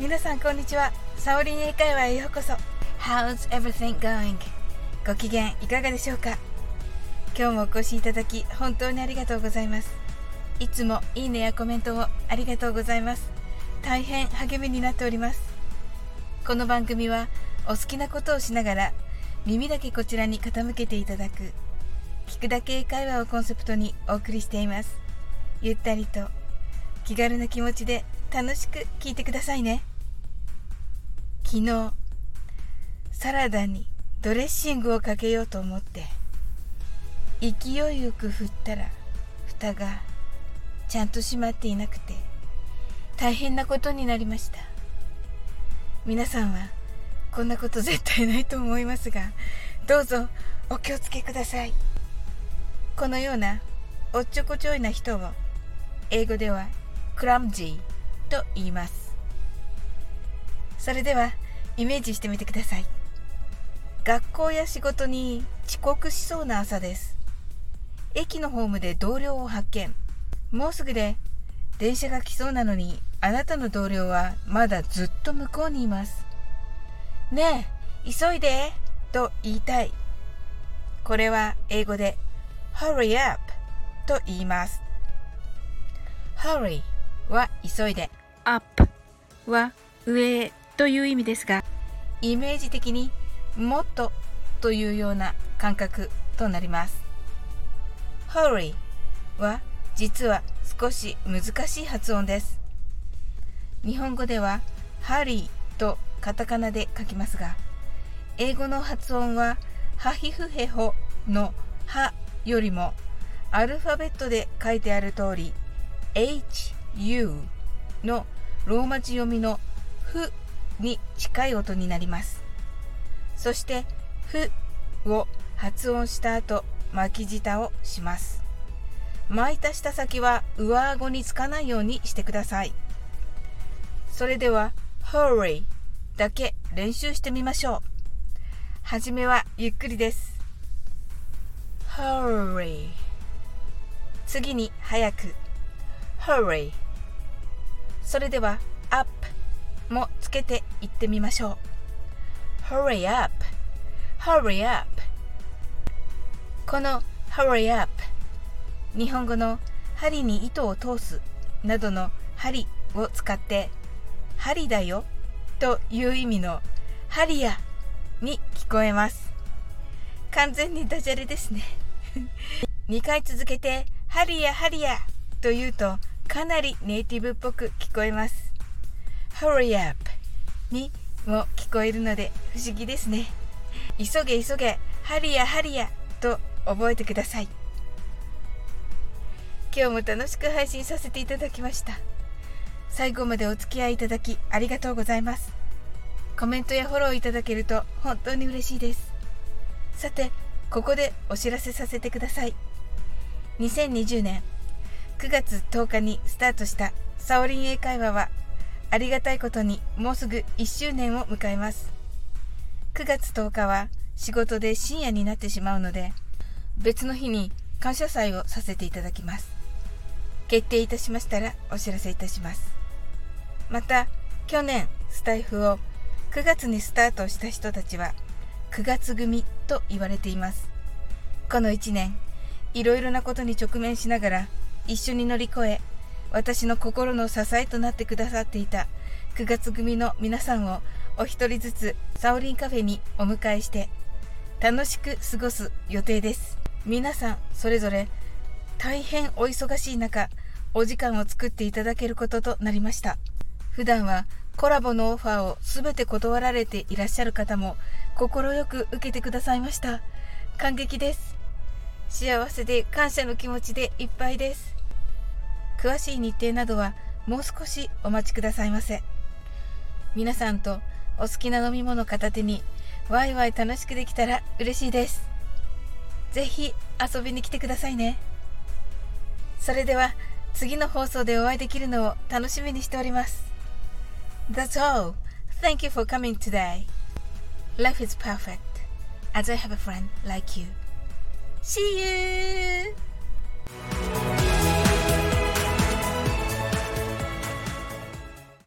皆さんこんにちは。サオリン英会話へようこそ。How's everything going? ご機嫌いかがでしょうか？今日もお越しいただき本当にありがとうございます。いつもいいねやコメントをありがとうございます。大変励みになっております。この番組はお好きなことをしながら耳だけこちらに傾けていただく聞くだけ英会話をコンセプトにお送りしています。ゆったりと気軽な気持ちで楽しく聞いてくださいね昨日サラダにドレッシングをかけようと思って勢いよく振ったら蓋がちゃんと閉まっていなくて大変なことになりました。皆さんはこんなこと絶対ないと思いますがどうぞお気をつけください。このようなおっちょこちょいな人を英語ではクラムジーと言います。それではイメージしてみてください。学校や仕事に遅刻しそうな朝です。駅のホームで同僚を発見。もうすぐで電車が来そうなのにあなたの同僚はまだずっと向こうにいます。ねえ急いでと言いたい。これは英語で hurry up と言います。hurry は急いで up は上という意味ですがイメージ的にもっとというような感覚となります。hurry は実は少し難しい発音です。日本語ではハリーとカタカナで書きますが英語の発音はハヒフヘホのハよりもアルファベットで書いてある通り HU のローマ字読みのフに近い音になります。そしてフを発音した後巻き舌をします。巻いた舌先は上顎につかないようにしてください。それでは hurry だけ練習してみましょう。はじめはゆっくりです。hurry 次に早く。hurry それでは up もつけていってみましょう。Hurry up. Hurry up. この hurry up 日本語の針に糸を通すなどの針を使って針だよという意味のハリアに聞こえます。完全にダジャレですね。2回続けてハリアハリアと言うとかなりネイティブっぽく聞こえます。Hurry up にも聞こえるので不思議ですね。急げ急げハリアハリアと覚えてください。今日も楽しく配信させていただきました。最後までお付き合いいただきありがとうございます。コメントやフォローいただけると本当に嬉しいです。さてここでお知らせさせてください。2020年9月10日にスタートしたサオリン英会話はありがたいことにもうすぐ1周年を迎えます。9月10日は仕事で深夜になってしまうので別の日に感謝祭をさせていただきます。決定いたしましたらお知らせいたします。また去年スタイフを9月にスタートした人たちは9月組と言われています。この1年いろいろなことに直面しながら一緒に乗り越え私の心の支えとなってくださっていた。9月組の皆さんをお一人ずつサオリンカフェにお迎えして楽しく過ごす予定です。皆さんそれぞれ大変お忙しい中お時間を作っていただけることとなりました。普段はコラボのオファーを全て断られていらっしゃる方も快く受けてくださいました。感激です。幸せで感謝の気持ちでいっぱいです。詳しい日程などはもう少しお待ちくださいませ皆さんとお好きな飲み物片手にワイワイ楽しくできたら嬉しいですぜひ遊びに来てくださいねそれでは次の放送でお会いできるのを楽しみにしております That's all. Thank you for coming today. Life is perfect as I have a friend like you. See you!